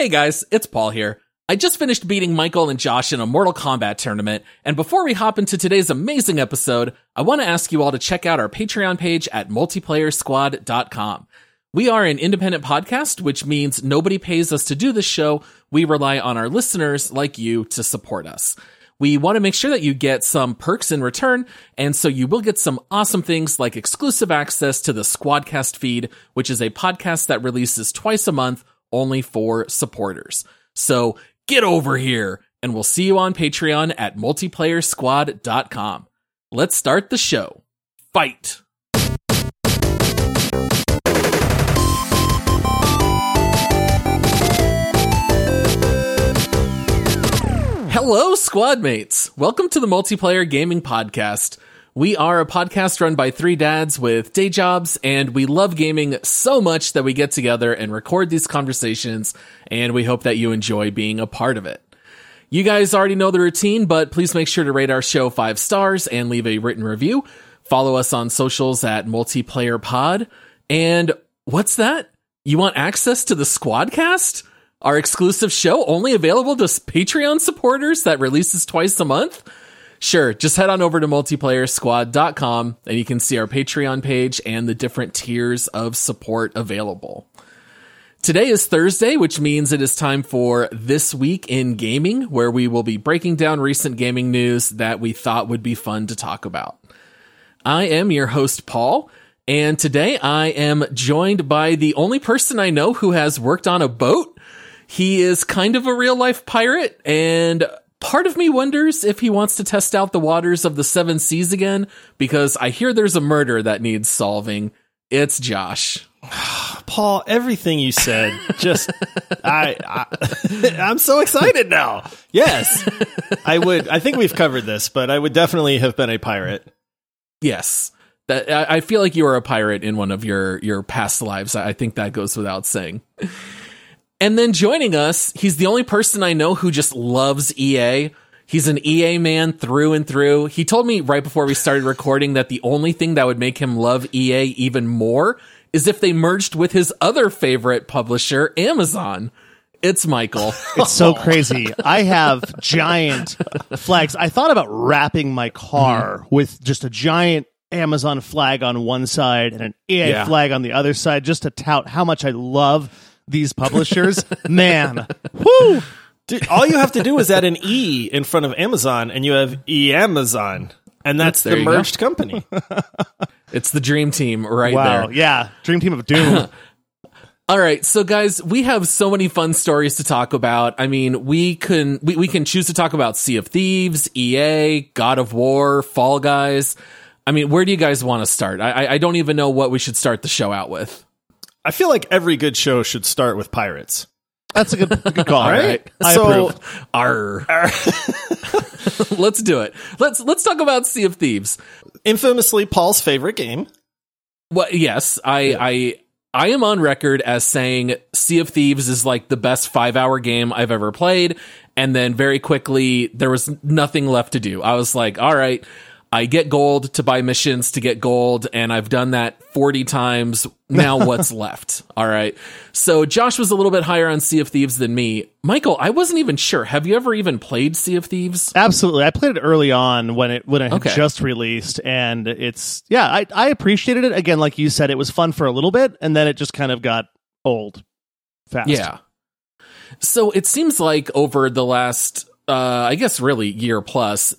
Hey guys, it's Paul here. I just finished beating Michael and Josh in a Mortal Kombat tournament, and before we hop into today's amazing episode, I want to ask you all to check out our Patreon page at multiplayersquad.com. We are an independent podcast, which means nobody pays us to do this show. We rely on our listeners like you to support us. We want to make sure that you get some perks in return, and so you will get some awesome things like exclusive access to the Squadcast feed, which is a podcast that releases twice a month only for supporters. So get over here, and we'll see you on Patreon at multiplayersquad.com. Let's start the show. Fight! Hello, squad mates. Welcome to the Multiplayer Gaming Podcast. We are a podcast run by three dads with day jobs, and we love gaming so much that we get together and record these conversations, and we hope that you enjoy being a part of it. You guys already know the routine, but please make sure to rate our show five stars and leave a written review. Follow us on socials at Multiplayer Pod. And what's that? You want access to the Squadcast? Our exclusive show only available to Patreon supporters that releases twice a month? Sure, just head on over to multiplayersquad.com and you can see our Patreon page and the different tiers of support available. Today is Thursday, which means it is time for This Week in Gaming, where we will be breaking down recent gaming news that we thought would be fun to talk about. I am your host, Paul, and today I am joined by the only person I know who has worked on a boat. He is kind of a real life pirate, and part of me wonders if he wants to test out the waters of the seven seas again, because I hear there's a murder that needs solving. It's Josh. Paul, everything you said, just I, I I'm so excited now. Yes, I would. I think we've covered this, but I would definitely have been a pirate. Yes. That I I feel like you were a pirate in one of your your past lives. I I think that goes without saying. And then joining us, he's the only person I know who just loves EA. He's an EA man through and through. He told me right before we started recording that the only thing that would make him love EA even more is if they merged with his other favorite publisher, Amazon. It's Michael. It's so crazy. I have giant flags. I thought about wrapping my car mm-hmm. with just a giant Amazon flag on one side and an EA Yeah. flag on the other side just to tout how much I love these publishers. Man, whoo! Dude, all you have to do is add an E in front of Amazon, and you have E Amazon, and that's There the you go. merged company. It's the dream team right Wow, there. yeah, Dream Team of Doom. All right, so guys, we have so many fun stories to talk about. I mean, we can we, we can choose to talk about Sea of Thieves, EA, God of War, Fall Guys. I mean, where do you guys want to start? I- I don't even know what we should start the show out with. I feel like every good show should start with pirates. That's a good, good call, All right, right? I so approve. Arr. let's do it. Let's let's talk about Sea of Thieves. infamously Paul's favorite game. Well, yes, I I I am on record as saying Sea of Thieves is like the best five hour game I've ever played. And then very quickly, there was nothing left to do. I was like, all right, I get gold to buy missions to get gold, and I've done that 40 times. Now what's left? All right. So Josh was a little bit higher on Sea of Thieves than me. Michael, I wasn't even sure. Have you ever even played Sea of Thieves? Absolutely. I played it early on when it when it had Okay. just released and it's yeah, I I appreciated it. Again, like you said, it was fun for a little bit and then it just kind of got old fast. Yeah. So it seems like over the last, uh, I guess really year plus,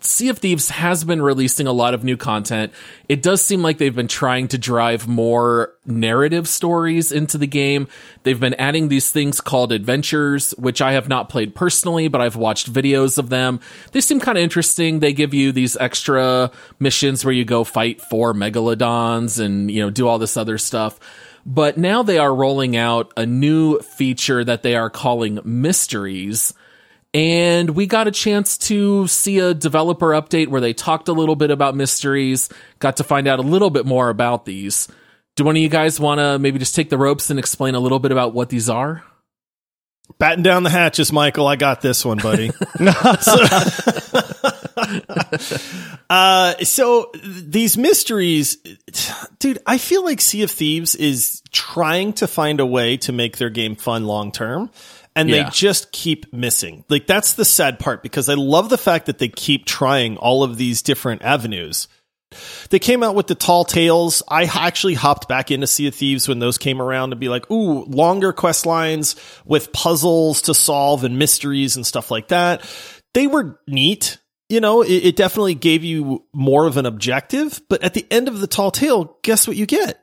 Sea of Thieves has been releasing a lot of new content. It does seem like they've been trying to drive more narrative stories into the game. They've been adding these things called adventures, which I have not played personally, but I've watched videos of them. They seem kind of interesting. They give you these extra missions where you go fight four megalodons and, you know, do all this other stuff. But now they are rolling out a new feature that they are calling mysteries. And we got a chance to see a developer update where they talked a little bit about mysteries, got to find out a little bit more about these. Do one of you guys want to maybe just take the ropes and explain a little bit about what these are? Batten down the hatches, Michael. I got this one, buddy. uh, so these mysteries, dude, I feel like Sea of Thieves is trying to find a way to make their game fun long term. And Yeah. they just keep missing. Like that's the sad part because I love the fact that they keep trying all of these different avenues. They came out with the tall tales. I actually hopped back into Sea of Thieves when those came around to be like, ooh, longer quest lines with puzzles to solve and mysteries and stuff like that. They were neat. You know, it, it definitely gave you more of an objective, but at the end of the tall tale, guess what you get?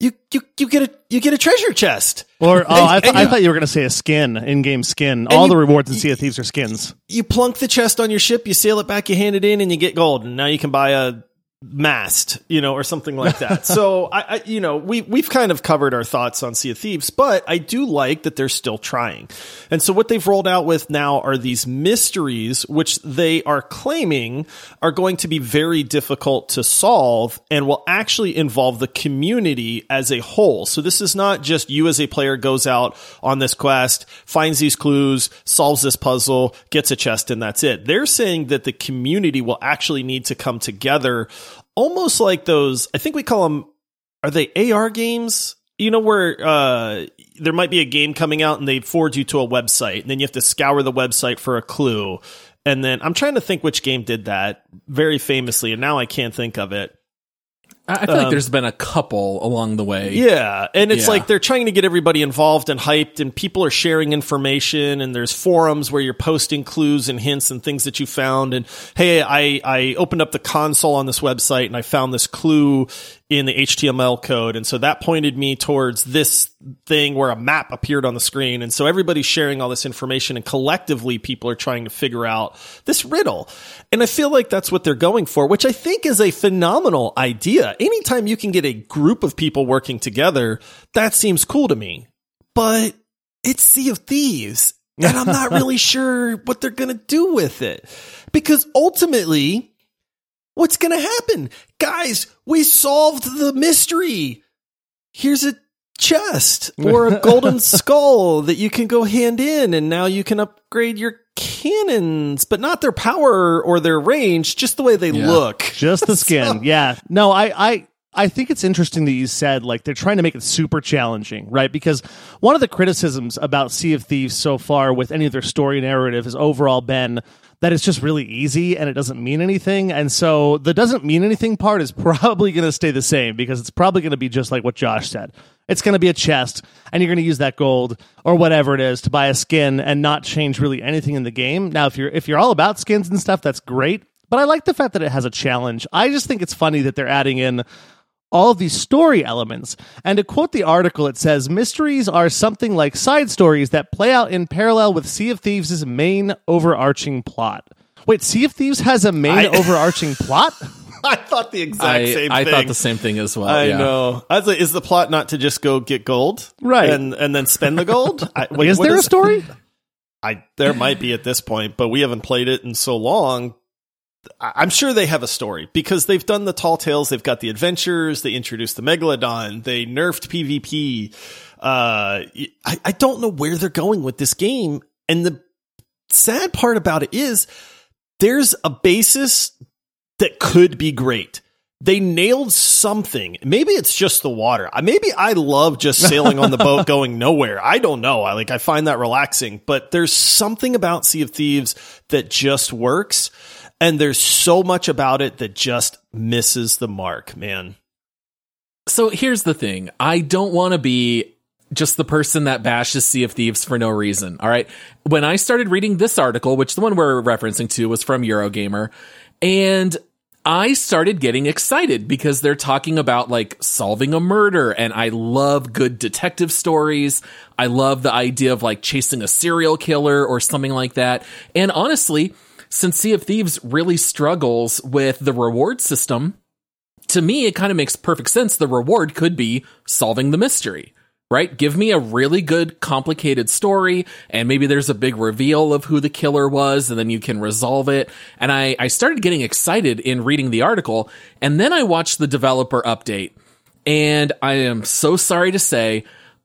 You, you, you get a, you get a treasure chest. Or oh, I, th- I thought you were going to say a skin, in-game skin. All you- the rewards in Sea of Thieves are skins. you plunk the chest on your ship, you sail it back, you hand it in, and you get gold. And now you can buy a mast, you know, or something like that. so I, I, you know, we we've kind of covered our thoughts on Sea of Thieves, but I do like that they're still trying. And so what they've rolled out with now are these mysteries, which they are claiming are going to be very difficult to solve and will actually involve the community as a whole. So this is not just you as a player goes out on this quest, finds these clues, solves this puzzle, gets a chest, and that's it. They're saying that the community will actually need to come together almost like those, I think we call them, are they AR games? You know, where uh, there might be a game coming out and they forward you to a website, and then you have to scour the website for a clue. And then I'm trying to think which game did that very famously, and now I can't think of it. I feel like um, there's been a couple along the way. Yeah, and it's Yeah. like they're trying to get everybody involved and hyped, and people are sharing information, and there's forums where you're posting clues and hints and things that you found. And hey, I I opened up the console on this website and I found this clue in the HTML code, and so that pointed me towards this thing where a map appeared on the screen, and so everybody's sharing all this information, and collectively people are trying to figure out this riddle. And I feel like that's what they're going for, which I think is a phenomenal idea. Anytime you can get a group of people working together, that seems cool to me. But it's Sea of Thieves, and I'm not really sure what they're going to do with it. Because ultimately, what's going to happen? Guys, we solved the mystery. Here's a chest or a golden skull that you can go hand in, and now you can upgrade your cannons, but not their power or their range, just the way they Yeah. look. Just the skin. yeah. No, I, I, I think it's interesting that you said like they're trying to make it super challenging, right? Because one of the criticisms about Sea of Thieves so far with any of their story narrative has overall been that it's just really easy and it doesn't mean anything. And so the doesn't mean anything part is probably going to stay the same because it's probably going to be just like what Josh said. It's going to be a chest and you're going to use that gold or whatever it is to buy a skin and not change really anything in the game. Now, if you're, if you're all about skins and stuff, that's great. But I like the fact that it has a challenge. I just think it's funny that they're adding in all these story elements. And to quote the article, it says mysteries are something like side stories that play out in parallel with Sea of Thieves' main overarching plot. Wait, Sea of Thieves has a main I- overarching plot? I thought the exact I, same I thing. thought the same thing as well. I yeah. know. I was like, is the plot not to just go get gold, Right. and and then spend the gold? I, wait, is what there a story? I there might be at this point, but we haven't played it in so long. I'm sure they have a story because they've done the tall tales. They've got the adventures. They introduced the megalodon. They nerfed PvP. Uh, I, I don't know where they're going with this game. And the sad part about it is there's a basis that could be great. They nailed something. Maybe it's just the water. Maybe I love just sailing on the boat going nowhere. I don't know. I like I find that relaxing, but there's something about Sea of Thieves that just works and there's so much about it that just misses the mark, man. So here's the thing. I don't want to be just the person that bashes Sea of Thieves for no reason. All right. When I started reading this article, which the one we're referencing to was from Eurogamer, and I started getting excited because they're talking about like solving a murder and I love good detective stories. I love the idea of like chasing a serial killer or something like that. And honestly, since Sea of Thieves really struggles with the reward system, to me, it kind of makes perfect sense. The reward could be solving the mystery, right? Give me a really good, complicated story, and maybe there's a big reveal of who the killer was, and then you can resolve it. And I, I started getting excited in reading the article, and then I watched the developer update. And I am so sorry to say,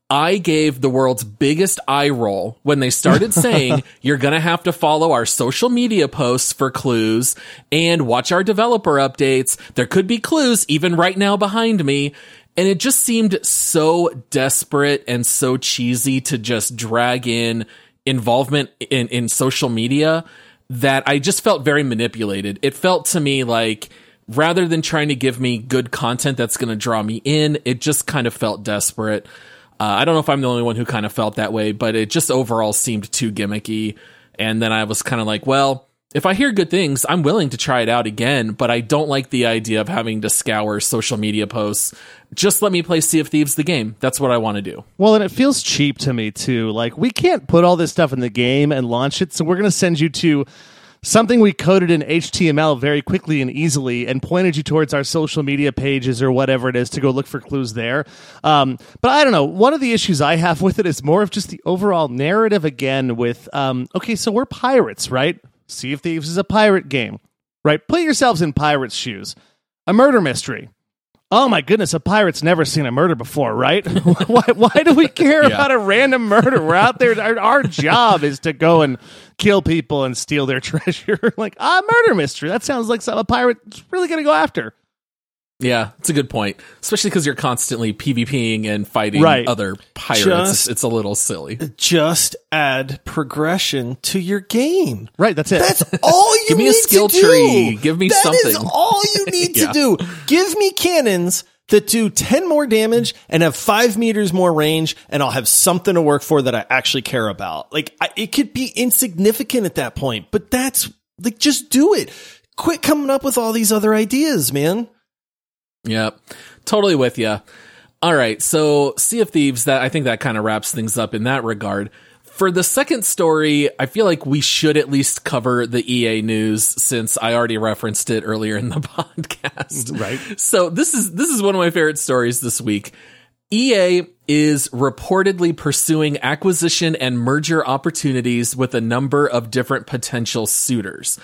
I gave the world's biggest eye roll when they started saying you're going to have to follow our social media posts for clues and watch our developer updates. There could be clues even right now behind me. And it just seemed so desperate and so cheesy to just drag in involvement in, in social media that I just felt very manipulated. It felt to me like rather than trying to give me good content that's going to draw me in, it just kind of felt desperate. Uh, I don't know if I'm the only one who kind of felt that way, but it just overall seemed too gimmicky. And then I was kind of like, well, if I hear good things, I'm willing to try it out again, but I don't like the idea of having to scour social media posts. Just let me play Sea of Thieves the game. That's what I want to do. Well, and it feels cheap to me too. Like we can't put all this stuff in the game and launch it, so we're going to send you to something we coded in HTML very quickly and easily and pointed you towards our social media pages or whatever it is to go look for clues there. Um, but I don't know. One of the issues I have with it is more of just the overall narrative again with, um, okay, so we're pirates, right? Sea of Thieves is a pirate game, right? Put yourselves in pirates' shoes. A murder mystery. Oh my goodness, a pirate's never seen a murder before, right? why, why do we care Yeah. about a random murder? We're out there. Our, our job is to go and kill people and steal their treasure. like, ah, murder mystery. That sounds like something a pirate's really going to go after. Yeah, it's a good point, especially because you're constantly PvPing and fighting Right. other pirates. Just- it's, a little silly. Just add progression to your game. Right, that's it. That's all you need to do. Give me a skill do. tree. Give me That something. That is all you need Yeah. to do. Give me cannons that do 10 more damage and have 5 meters more range and I'll have something to work for that I actually care about. Like I, it could be insignificant at that point, but that's like just do it. Quit coming up with all these other ideas, man. Yep. Totally with you. All right. So Sea of Thieves, that I think that kind of wraps things up in that regard. For the second story, I feel like we should at least cover the EA news since I already referenced it earlier in the podcast. Right. So this is this is one of my favorite stories this week. EA is reportedly pursuing acquisition and merger opportunities with a number of different potential suitors.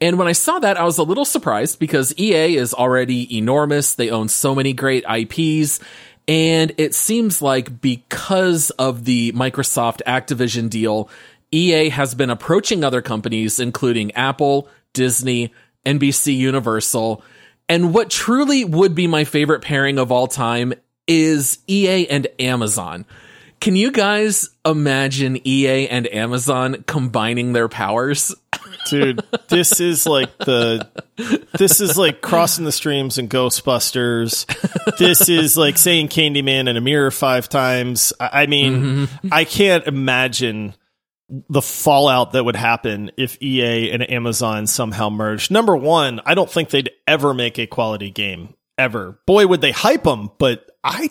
And when I saw that, I was a little surprised because EA is already enormous. They own so many great IPs. And it seems like because of the Microsoft Activision deal, EA has been approaching other companies, including Apple, Disney, NBC Universal. And what truly would be my favorite pairing of all time is EA and Amazon. Can you guys imagine EA and Amazon combining their powers? Dude, this is like the this is like crossing the streams and Ghostbusters. This is like saying Candyman in a mirror five times. I I mean, I can't imagine the fallout that would happen if EA and Amazon somehow merged. Number one, I don't think they'd ever make a quality game ever. Boy, would they hype them, but I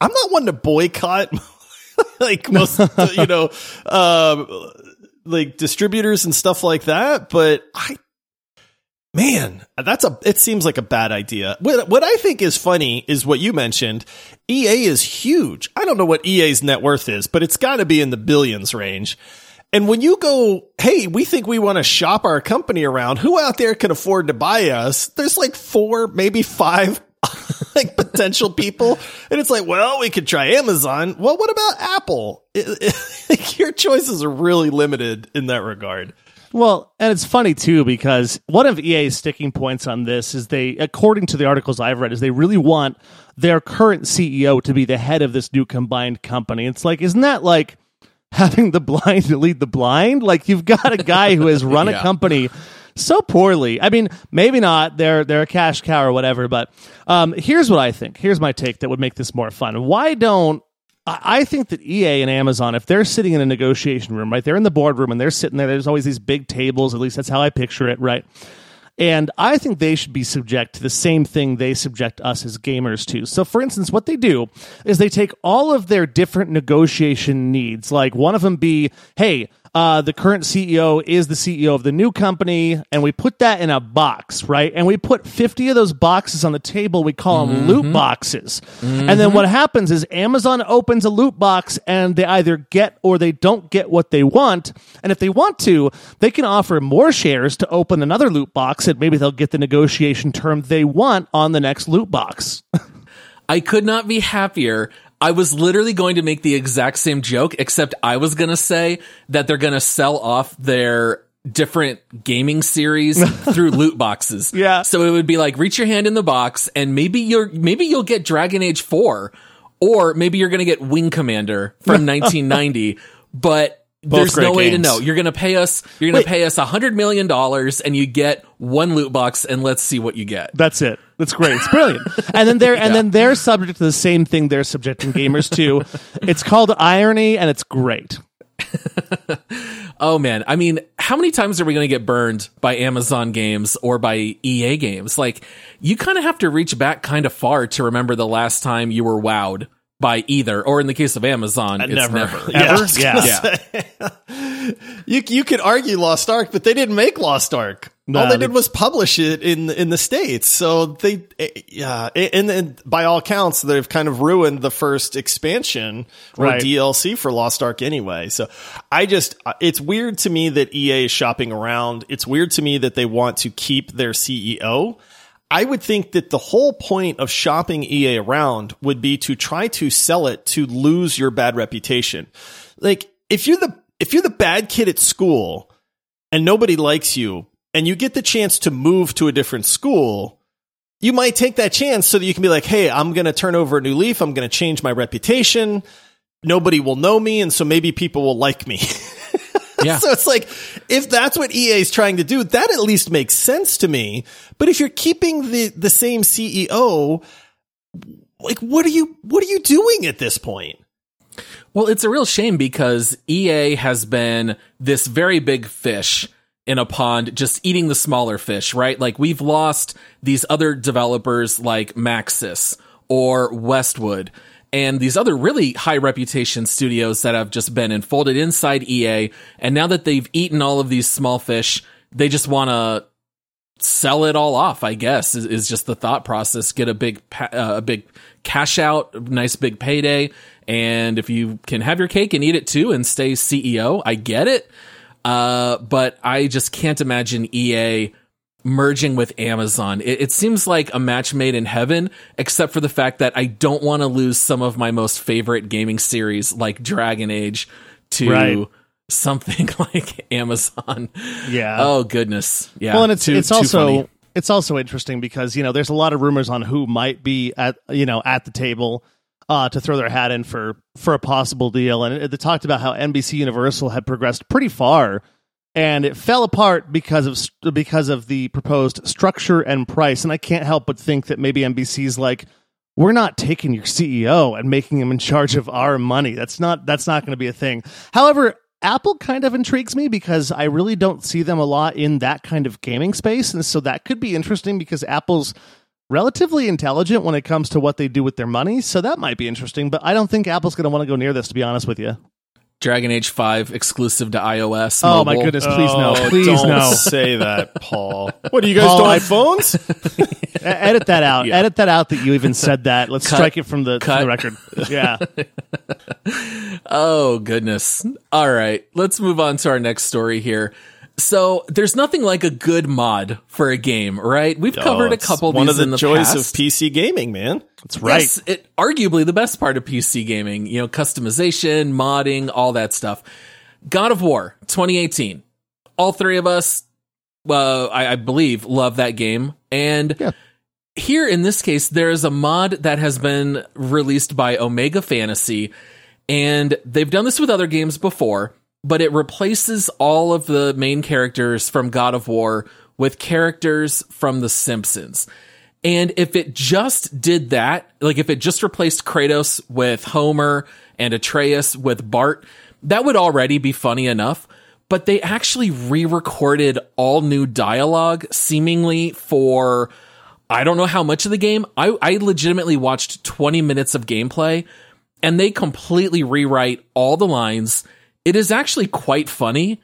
I'm not one to boycott like most you know uh, like distributors and stuff like that but i man that's a it seems like a bad idea. What, what i think is funny is what you mentioned. Ea is huge. I don't know what ea's net worth is but it's got to be in the billions range. And when you go, hey, we think we want to shop our company around, who out there can afford to buy us? There's like four, maybe five like potential people. And it's like, well, we could try Amazon. Well, what about Apple? It- it- your choices are really limited in that regard. Well, and it's funny too because one of EA's sticking points on this is they, according to the articles I've read, is they really want their current CEO to be the head of this new combined company. It's like, isn't that like having the blind lead the blind? Like you've got a guy who has run a company so poorly. I mean, maybe not. They're they're a cash cow or whatever. But um, here's what I think. Here's my take that would make this more fun. Why don't I think that EA and Amazon, if they're sitting in a negotiation room, right, they're in the boardroom and they're sitting there. There's always these big tables. At least that's how I picture it, right? And I think they should be subject to the same thing they subject us as gamers to. So, for instance, what they do is they take all of their different negotiation needs, like one of them be, hey, uh, the current CEO is the CEO of the new company, and we put that in a box, right? And we put 50 of those boxes on the table. We call them loot boxes. And then what happens is Amazon opens a loot box and they either get or they don't get what they want. And if they want to, they can offer more shares to open another loot box and maybe they'll get the negotiation term they want on the next loot box. I could not be happier. I was literally going to make the exact same joke, except I was going to say that they're going to sell off their different gaming series through loot boxes. Yeah. So it would be like reach your hand in the box and maybe you're maybe you'll get Dragon Age 4 or maybe you're going to get Wing Commander from 1990, but there's no way to know. You're going to pay us you're going Wait. to pay us a 100 million dollars and you get one loot box and let's see what you get. That's it. That's great. It's brilliant. and then they're and then they're subject to the same thing they're subjecting gamers to. It's called irony, and it's great. Oh man, I mean, how many times are we going to get burned by Amazon games or by EA games? Like, you kind of have to reach back kind of far to remember the last time you were wowed by either, or in the case of Amazon, uh, it's never. Yeah, Ever? Yeah. Yeah. you you could argue Lost Ark, but they didn't make Lost Ark. No, all they they- did was publish it in in the states. So they, eh, yeah, eh, and, and by all counts, they've kind of ruined the first expansion or Right. DLC for Lost Ark anyway. So I just, uh, it's weird to me that EA is shopping around. It's weird to me that they want to keep their CEO. I would think that the whole point of shopping EA around would be to try to sell it to lose your bad reputation. Like if you're the if you're the bad kid at school and nobody likes you and you get the chance to move to a different school, you might take that chance so that you can be like, "Hey, I'm going to turn over a new leaf. I'm going to change my reputation. Nobody will know me and so maybe people will like me." Yeah. so it's like if that's what EA is trying to do, that at least makes sense to me. But if you're keeping the the same CEO, like what are you what are you doing at this point? Well, it's a real shame because EA has been this very big fish in a pond, just eating the smaller fish, right? Like we've lost these other developers like Maxis or Westwood and these other really high reputation studios that have just been enfolded inside EA. And now that they've eaten all of these small fish, they just want to sell it all off, I guess, is, is just the thought process. Get a big, pa- uh, a big cash out, nice big payday. And if you can have your cake and eat it too and stay CEO, I get it. Uh, but I just can't imagine EA merging with Amazon. It, it seems like a match made in heaven, except for the fact that I don't want to lose some of my most favorite gaming series like Dragon Age to Right. something like Amazon. Yeah. Oh goodness. Yeah. well, and it's Too- it's too also funny. it's also interesting because you know there's a lot of rumors on who might be at you know at the table uh, to throw their hat in for for a possible deal, and it, they talked about how NBC Universal had progressed pretty far, and it fell apart because of because of the proposed structure and price. And I can't help but think that maybe NBC's like. We're not taking your CEO and making him in charge of our money. That's not that's not going to be a thing. However, Apple kind of intrigues me because I really don't see them a lot in that kind of gaming space. And so that could be interesting because Apple's relatively intelligent when it comes to what they do with their money. So that might be interesting. But I don't think Apple's going to want to go near this, to be honest with you. Dragon Age 5 exclusive to iOS. Oh, my goodness. Please no. Oh, Please don't no. say that, Paul. What do you guys Paul, don't have phones? Edit that out. Yeah. Edit that out that you even said that. Let's Cut. strike it from the, from the record. Yeah. Oh, goodness. All right. Let's move on to our next story here. So, there's nothing like a good mod for a game, right? We've covered a couple of one these of the in the joys past. of PC gaming, man. That's right. Yes, it arguably the best part of PC gaming, you know, customization, modding, all that stuff. God of War 2018. All three of us, uh, I, I believe, love that game. And Yeah. here in this case, there is a mod that has been released by Omega Fantasy, and they've done this with other games before, but it replaces all of the main characters from God of War with characters from The Simpsons. And if it just did that, like if it just replaced Kratos with Homer and Atreus with Bart, that would already be funny enough. But they actually re recorded all new dialogue, seemingly for I don't know how much of the game. I, I legitimately watched 20 minutes of gameplay and they completely rewrite all the lines. It is actually quite funny.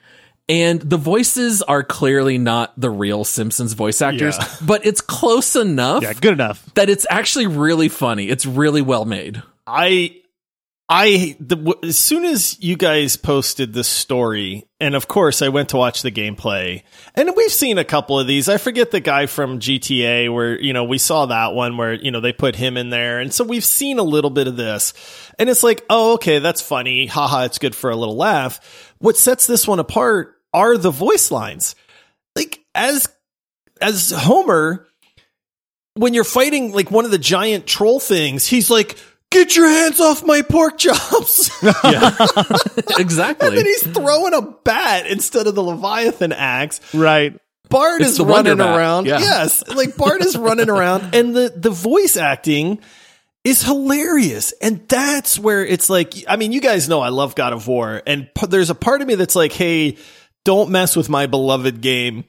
And the voices are clearly not the real Simpsons voice actors, Yeah. but it's close enough Yeah. Good enough. that it's actually really funny. It's really well made. I I the, as soon as you guys posted this story, and of course I went to watch the gameplay, and we've seen a couple of these. I forget the guy from GTA where you know we saw that one where you know they put him in there, and so we've seen a little bit of this, and it's like, oh, okay, that's funny, haha, it's good for a little laugh. What sets this one apart are the voice lines, like as as Homer. When you're fighting like one of the giant troll things, he's like, get your hands off my pork chops. exactly. and then he's throwing a bat instead of the Leviathan axe. Right. Bart It's is running around. yeah. Yes. Like Bart is running around and the, the voice acting is hilarious. And that's where it's like, I mean, you guys know I love God of War and p- there's a part of me that's like, Hey, don't mess with my beloved game.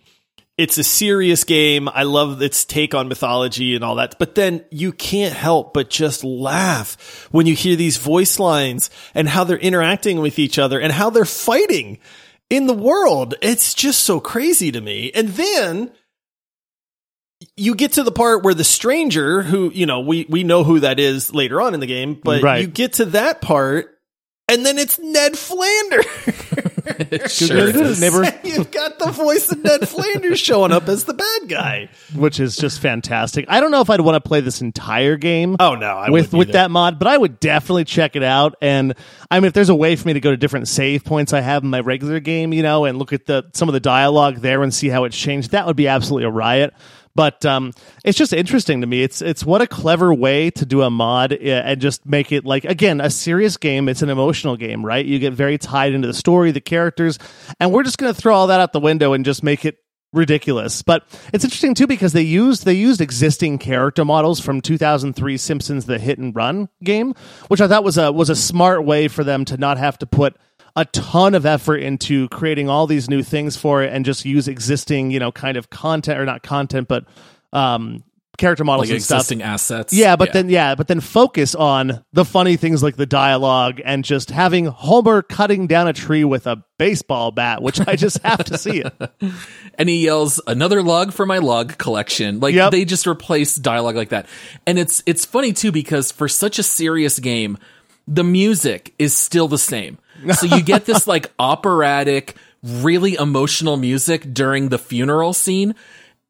It's a serious game. I love its take on mythology and all that. But then you can't help but just laugh when you hear these voice lines and how they're interacting with each other and how they're fighting in the world. It's just so crazy to me. And then you get to the part where the stranger who, you know, we, we know who that is later on in the game, but Right. you get to that part and then it's Ned Flanders. sure Good, good, neighbor. You've got the voice of Ned Flanders showing up as the bad guy. which is just fantastic. I don't know if I'd want to play this entire game. Oh no, I with wouldn't with either. that mod, but I would definitely check it out. And I mean, if there's a way for me to go to different save points I have in my regular game, you know, and look at the some of the dialogue there and see how it's changed, that would be absolutely a riot. But um, it's just interesting to me. It's it's what a clever way to do a mod uh, and just make it like again a serious game. It's an emotional game, right? You get very tied into the story, the characters, and we're just going to throw all that out the window and just make it ridiculous. But it's interesting too because they used they used existing character models from 2003 Simpsons The Hit and Run game, which I thought was a was a smart way for them to not have to put a ton of effort into creating all these new things for it and just use existing, you know, kind of content or not content but um character models like and stuff. existing assets. Yeah, but then yeah, but then focus on the funny things like the dialogue and just having Homer cutting down a tree with a baseball bat, which I just have to see it. and he yells another log for my log collection like Yep. they just replace dialogue like that and it's it's funny too because for such a serious game the music is still the same so you get this like operatic really emotional music during the funeral scene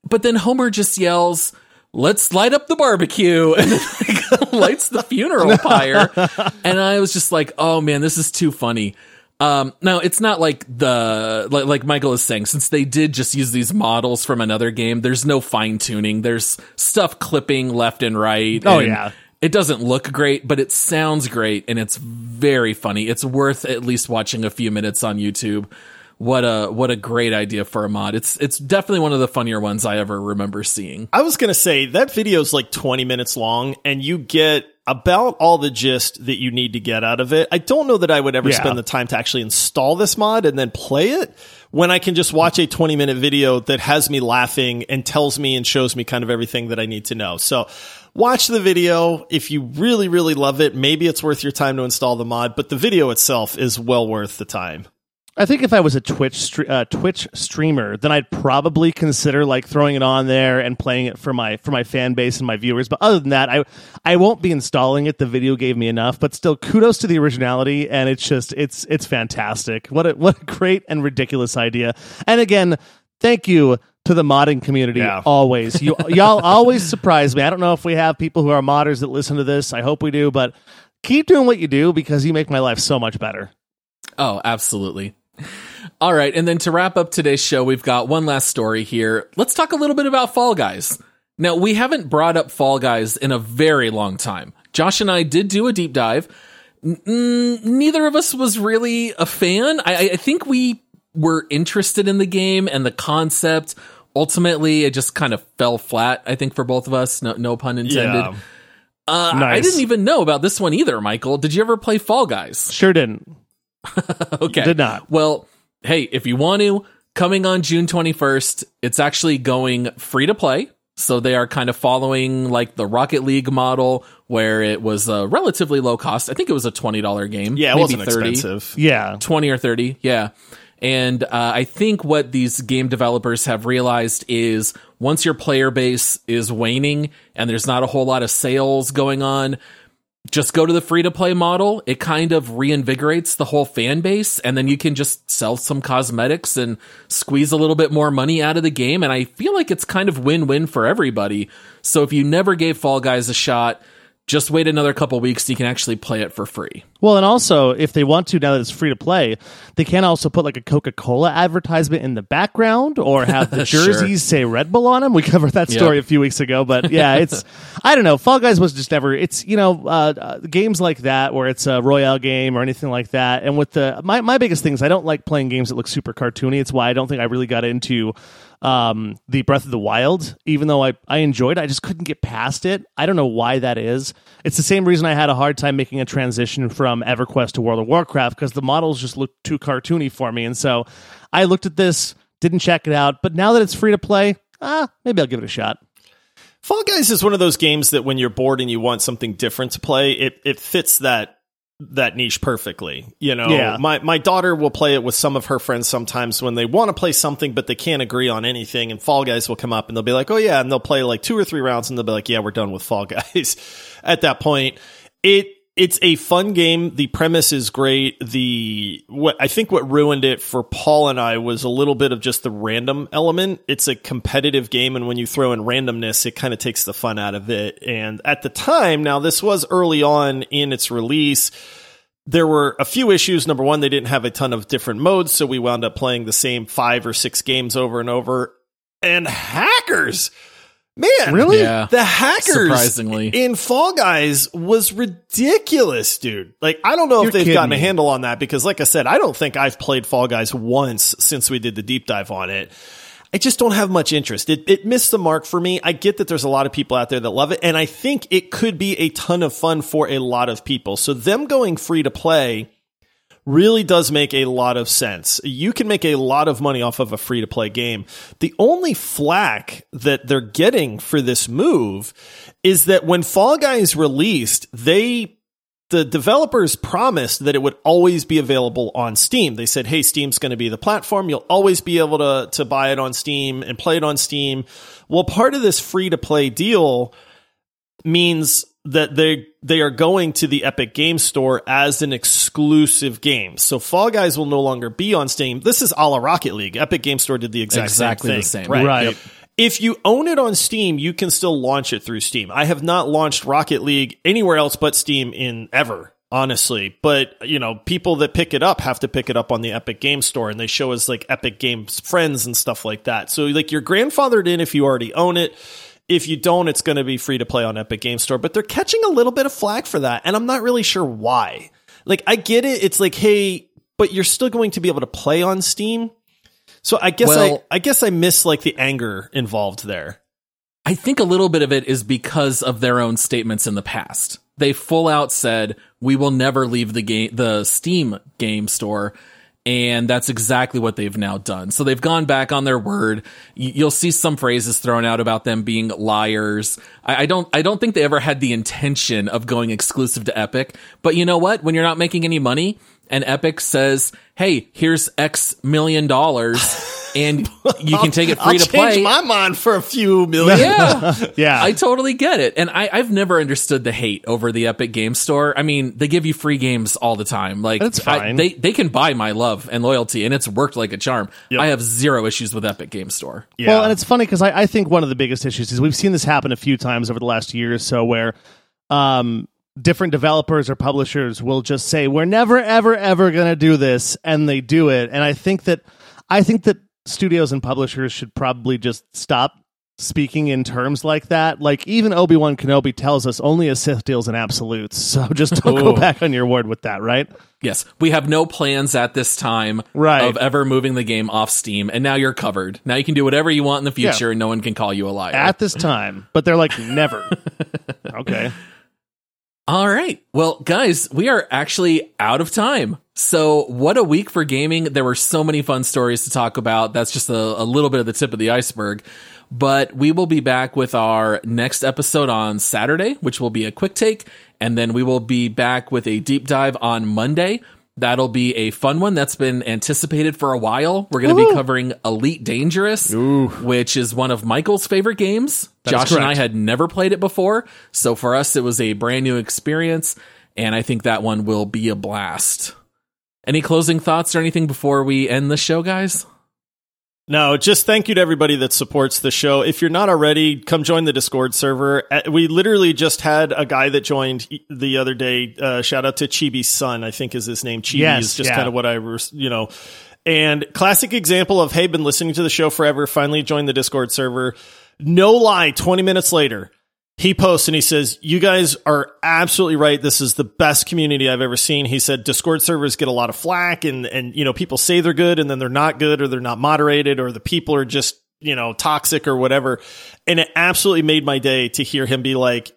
but then homer just yells let's light up the barbecue and like, lights the funeral pyre and i was just like oh man this is too funny um, now it's not like the like, like Michael is saying, since they did just use these models from another game. There's no fine tuning. There's stuff clipping left and right. Oh, and yeah. It doesn't look great, but it sounds great and it's very funny. It's worth at least watching a few minutes on YouTube. What a what a great idea for a mod. It's it's definitely one of the funnier ones I ever remember seeing. I was gonna say that video is like 20 minutes long, and you get about all the gist that you need to get out of it. I don't know that I would ever Yeah. spend the time to actually install this mod and then play it when I can just watch a 20 minute video that has me laughing and tells me and shows me kind of everything that I need to know. So watch the video. If you really, really love it, maybe it's worth your time to install the mod, but the video itself is well worth the time. I think if I was a Twitch stre- uh, Twitch streamer, then I'd probably consider like throwing it on there and playing it for my for my fan base and my viewers. But other than that, I I won't be installing it. The video gave me enough. But still, kudos to the originality, and it's just it's it's fantastic. What a what a great and ridiculous idea. And again, thank you to the modding community. Yeah. Always, you y'all always surprise me. I don't know if we have people who are modders that listen to this. I hope we do, but keep doing what you do because you make my life so much better. Oh, absolutely. All right, and then to wrap up today's show, we've got one last story here. Let's talk a little bit about Fall Guys. Now, we haven't brought up Fall Guys in a very long time. Josh and I did do a deep dive. N- neither of us was really a fan. I, I- think we were interested in the game and the concept. Ultimately, it just kind of fell flat, I think, for both of us. No, no pun intended. Yeah. Uh, I didn't even know about this one either, Michael. Did you ever play Fall Guys? Sure didn't. Okay. Did not. Well, hey, if you want to, coming on June 21st, it's actually going free to play. So they are kind of following like the Rocket League model where it was a relatively low cost. I think it was a $20 game. Yeah, it maybe wasn't 30. expensive. Yeah. 20 or 30 yeah and uh, i think what these game developers have realized is once your player base is waning and there's not a whole lot of sales going on just go to the free to play model. It kind of reinvigorates the whole fan base and then you can just sell some cosmetics and squeeze a little bit more money out of the game. And I feel like it's kind of win-win for everybody. So if you never gave Fall Guys a shot, just wait another couple weeks so you can actually play it for free. Well, and also, if they want to, now that it's free to play, they can also put like a Coca Cola advertisement in the background or have the Sure. jerseys say Red Bull on them. We covered that story Yep. a few weeks ago, but yeah, it's, I don't know. Fall Guys was just never, it's, you know, uh, uh, games like that where it's a Royale game or anything like that. And with the, my, my biggest thing is I don't like playing games that look super cartoony. It's why I don't think I really got into um, the Breath of the Wild, even though I, I enjoyed it, I just couldn't get past it. I don't know why that is. It's the same reason I had a hard time making a transition from EverQuest to World of Warcraft because the models just looked too cartoony for me. And so I looked at this, didn't check it out, but now that it's free to play, ah, maybe I'll give it a shot. Fall Guys is one of those games that when you're bored and you want something different to play, it it fits that that niche perfectly. You know, Yeah. my my daughter will play it with some of her friends sometimes when they want to play something but they can't agree on anything and Fall Guys will come up and they'll be like, "Oh yeah," and they'll play like two or three rounds and they'll be like, "Yeah, we're done with Fall Guys." At that point, it it's a fun game. The premise is great. The what I think what ruined it for Paul and I was a little bit of just the random element. It's a competitive game, and when you throw in randomness, it kind of takes the fun out of it. And at the time, now this was early on in its release. There were a few issues. Number one, they didn't have a ton of different modes, so we wound up playing the same five or six games over and over. And hackers, man, Really? Yeah. the hackers Surprisingly. in Fall Guys was ridiculous, dude. Like I don't know You're if they've kidding gotten a handle on that because like I said, I don't think I've played Fall Guys once since we did the deep dive on it. I just don't have much interest. It it missed the mark for me. I get that there's a lot of people out there that love it and I think it could be a ton of fun for a lot of people. So them going free to play really does make a lot of sense. You can make a lot of money off of a free to play game. The only flack that they're getting for this move is that when Fall Guys released, they the developers promised that it would always be available on Steam. They said, "Hey, Steam's going to be the platform. You'll always be able to to buy it on Steam and play it on Steam." Well, part of this free to play deal means that they they are going to the Epic Game Store as an exclusive game. So Fall Guys will no longer be on Steam. This is a la Rocket League. Epic Game Store did the exact Exactly same the thing. same. Right. Right. Yep. If you own it on Steam, you can still launch it through Steam. I have not launched Rocket League anywhere else but Steam in ever, honestly. But, you know, people that pick it up have to pick it up on the Epic Game Store and they show us like Epic Games friends and stuff like that. So like you're grandfathered in if you already own it. If you don't, it's going to be free to play on Epic Game Store, but they're catching a little bit of flack for that. And I'm not really sure why. Like I get it. It's like, hey, but you're still going to be able to play on Steam. So I guess Well- I, I guess I miss like the anger involved there. I think a little bit of it is because of their own statements in the past. They full out said, "We will never leave the game, the Steam game store." And that's exactly what they've now done. So they've gone back on their word. You'll see some phrases thrown out about them being liars. I, don't, I don't think they ever had the intention of going exclusive to Epic. But you know what? When you're not making any money and Epic says, "Hey, here's X million dollars," and you can take it free I'll to play. my mind for a few million. yeah. Yeah. I totally get it. And I, I've never understood the hate over the Epic Game Store. I mean, they give you free games all the time. Like That's I- fine. they they can buy my love and loyalty, and it's worked like a charm. I have zero issues with Epic Game Store. Yeah. Well, and it's funny because I, I think one of the biggest issues is we've seen this happen a few times over the last year or so where um, different developers or publishers will just say, we're never, ever, ever going to do this. And they do it. And I think that, I think that studios and publishers should probably just stop speaking in terms like that. Like even Obi-Wan Kenobi tells us only a Sith deals in absolutes. So just don't go back on your word with that, right? Yes, we have no plans at this time Right. of ever moving the game off Steam, and now you're covered. Now you can do whatever you want in the future, and no one can call you a liar. At this time. But they're like, never. okay. All right. Well, guys, we are actually out of time. So, what a week for gaming. There were so many fun stories to talk about. That's just a, a little bit of the tip of the iceberg. But we will be back with our next episode on Saturday, which will be a quick take. And then we will be back with a deep dive on Monday. That'll be a fun one that's been anticipated for a while. We're going to be covering Elite Dangerous, which is one of Michael's favorite games. is Josh and I had never played it before. So for us, it was a brand new experience. And I think that one will be a blast. Any closing thoughts or anything before we end the show, guys? No, just thank you to everybody that supports the show. If you're not already, come join the Discord server. Uh, We literally just had a guy that joined the other day. Uh, shout out to Chibi's son, I think is his name. Chibi Yes, is just yeah. kind of what I, you know. And classic example of, hey, been listening to the show forever, finally joined the Discord server. No lie, 20 minutes later, he posts and he says, You guys are absolutely right. This is the best community I've ever seen. He said Discord servers get a lot of flack and, and, you know, people say they're good and then they're not good or they're not moderated or the people are just, you know, toxic or whatever. And it absolutely made my day to hear him be like,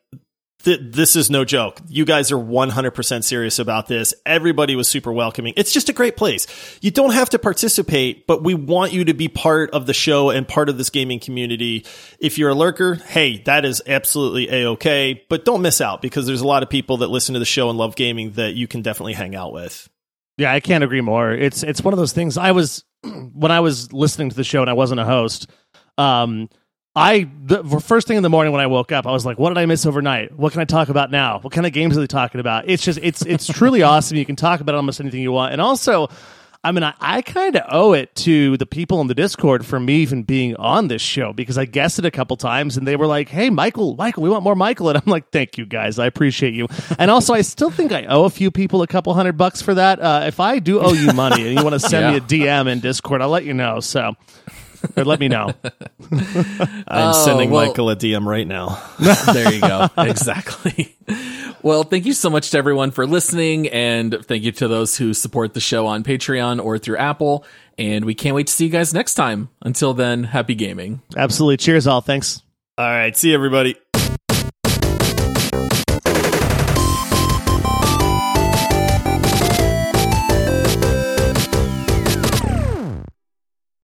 th- this is no joke. You guys are 100% serious about this. Everybody was super welcoming. It's just a great place. You don't have to participate, but we want you to be part of the show and part of this gaming community. If you're a lurker, hey, that is absolutely a-okay, but don't miss out because there's a lot of people that listen to the show and love gaming that you can definitely hang out with. Yeah, I can't agree more. It's it's one of those things. I was when I was listening to the show and I wasn't a host. Um, I the first thing in the morning when I woke up, I was like, "What did I miss overnight? What can I talk about now? What kind of games are they talking about?" It's just it's it's truly awesome. You can talk about almost anything you want, and also. I mean, I, I kind of owe it to the people in the Discord for me even being on this show because I guessed it a couple times and they were like, "Hey, Michael, Michael, we want more Michael," and I'm like, "Thank you guys, I appreciate you." And also, I still think I owe a few people a couple hundred bucks for that. Uh, if I do owe you money and you want to send me a DM in Discord, I'll let you know. So, or let me know. I'm Oh, sending well- Michael a DM right now. there you go. exactly. Well, thank you so much to everyone for listening, and thank you to those who support the show on Patreon or through Apple. And we can't wait to see you guys next time. Until then, happy gaming. Absolutely. Cheers, all. Thanks. All right. See you, everybody.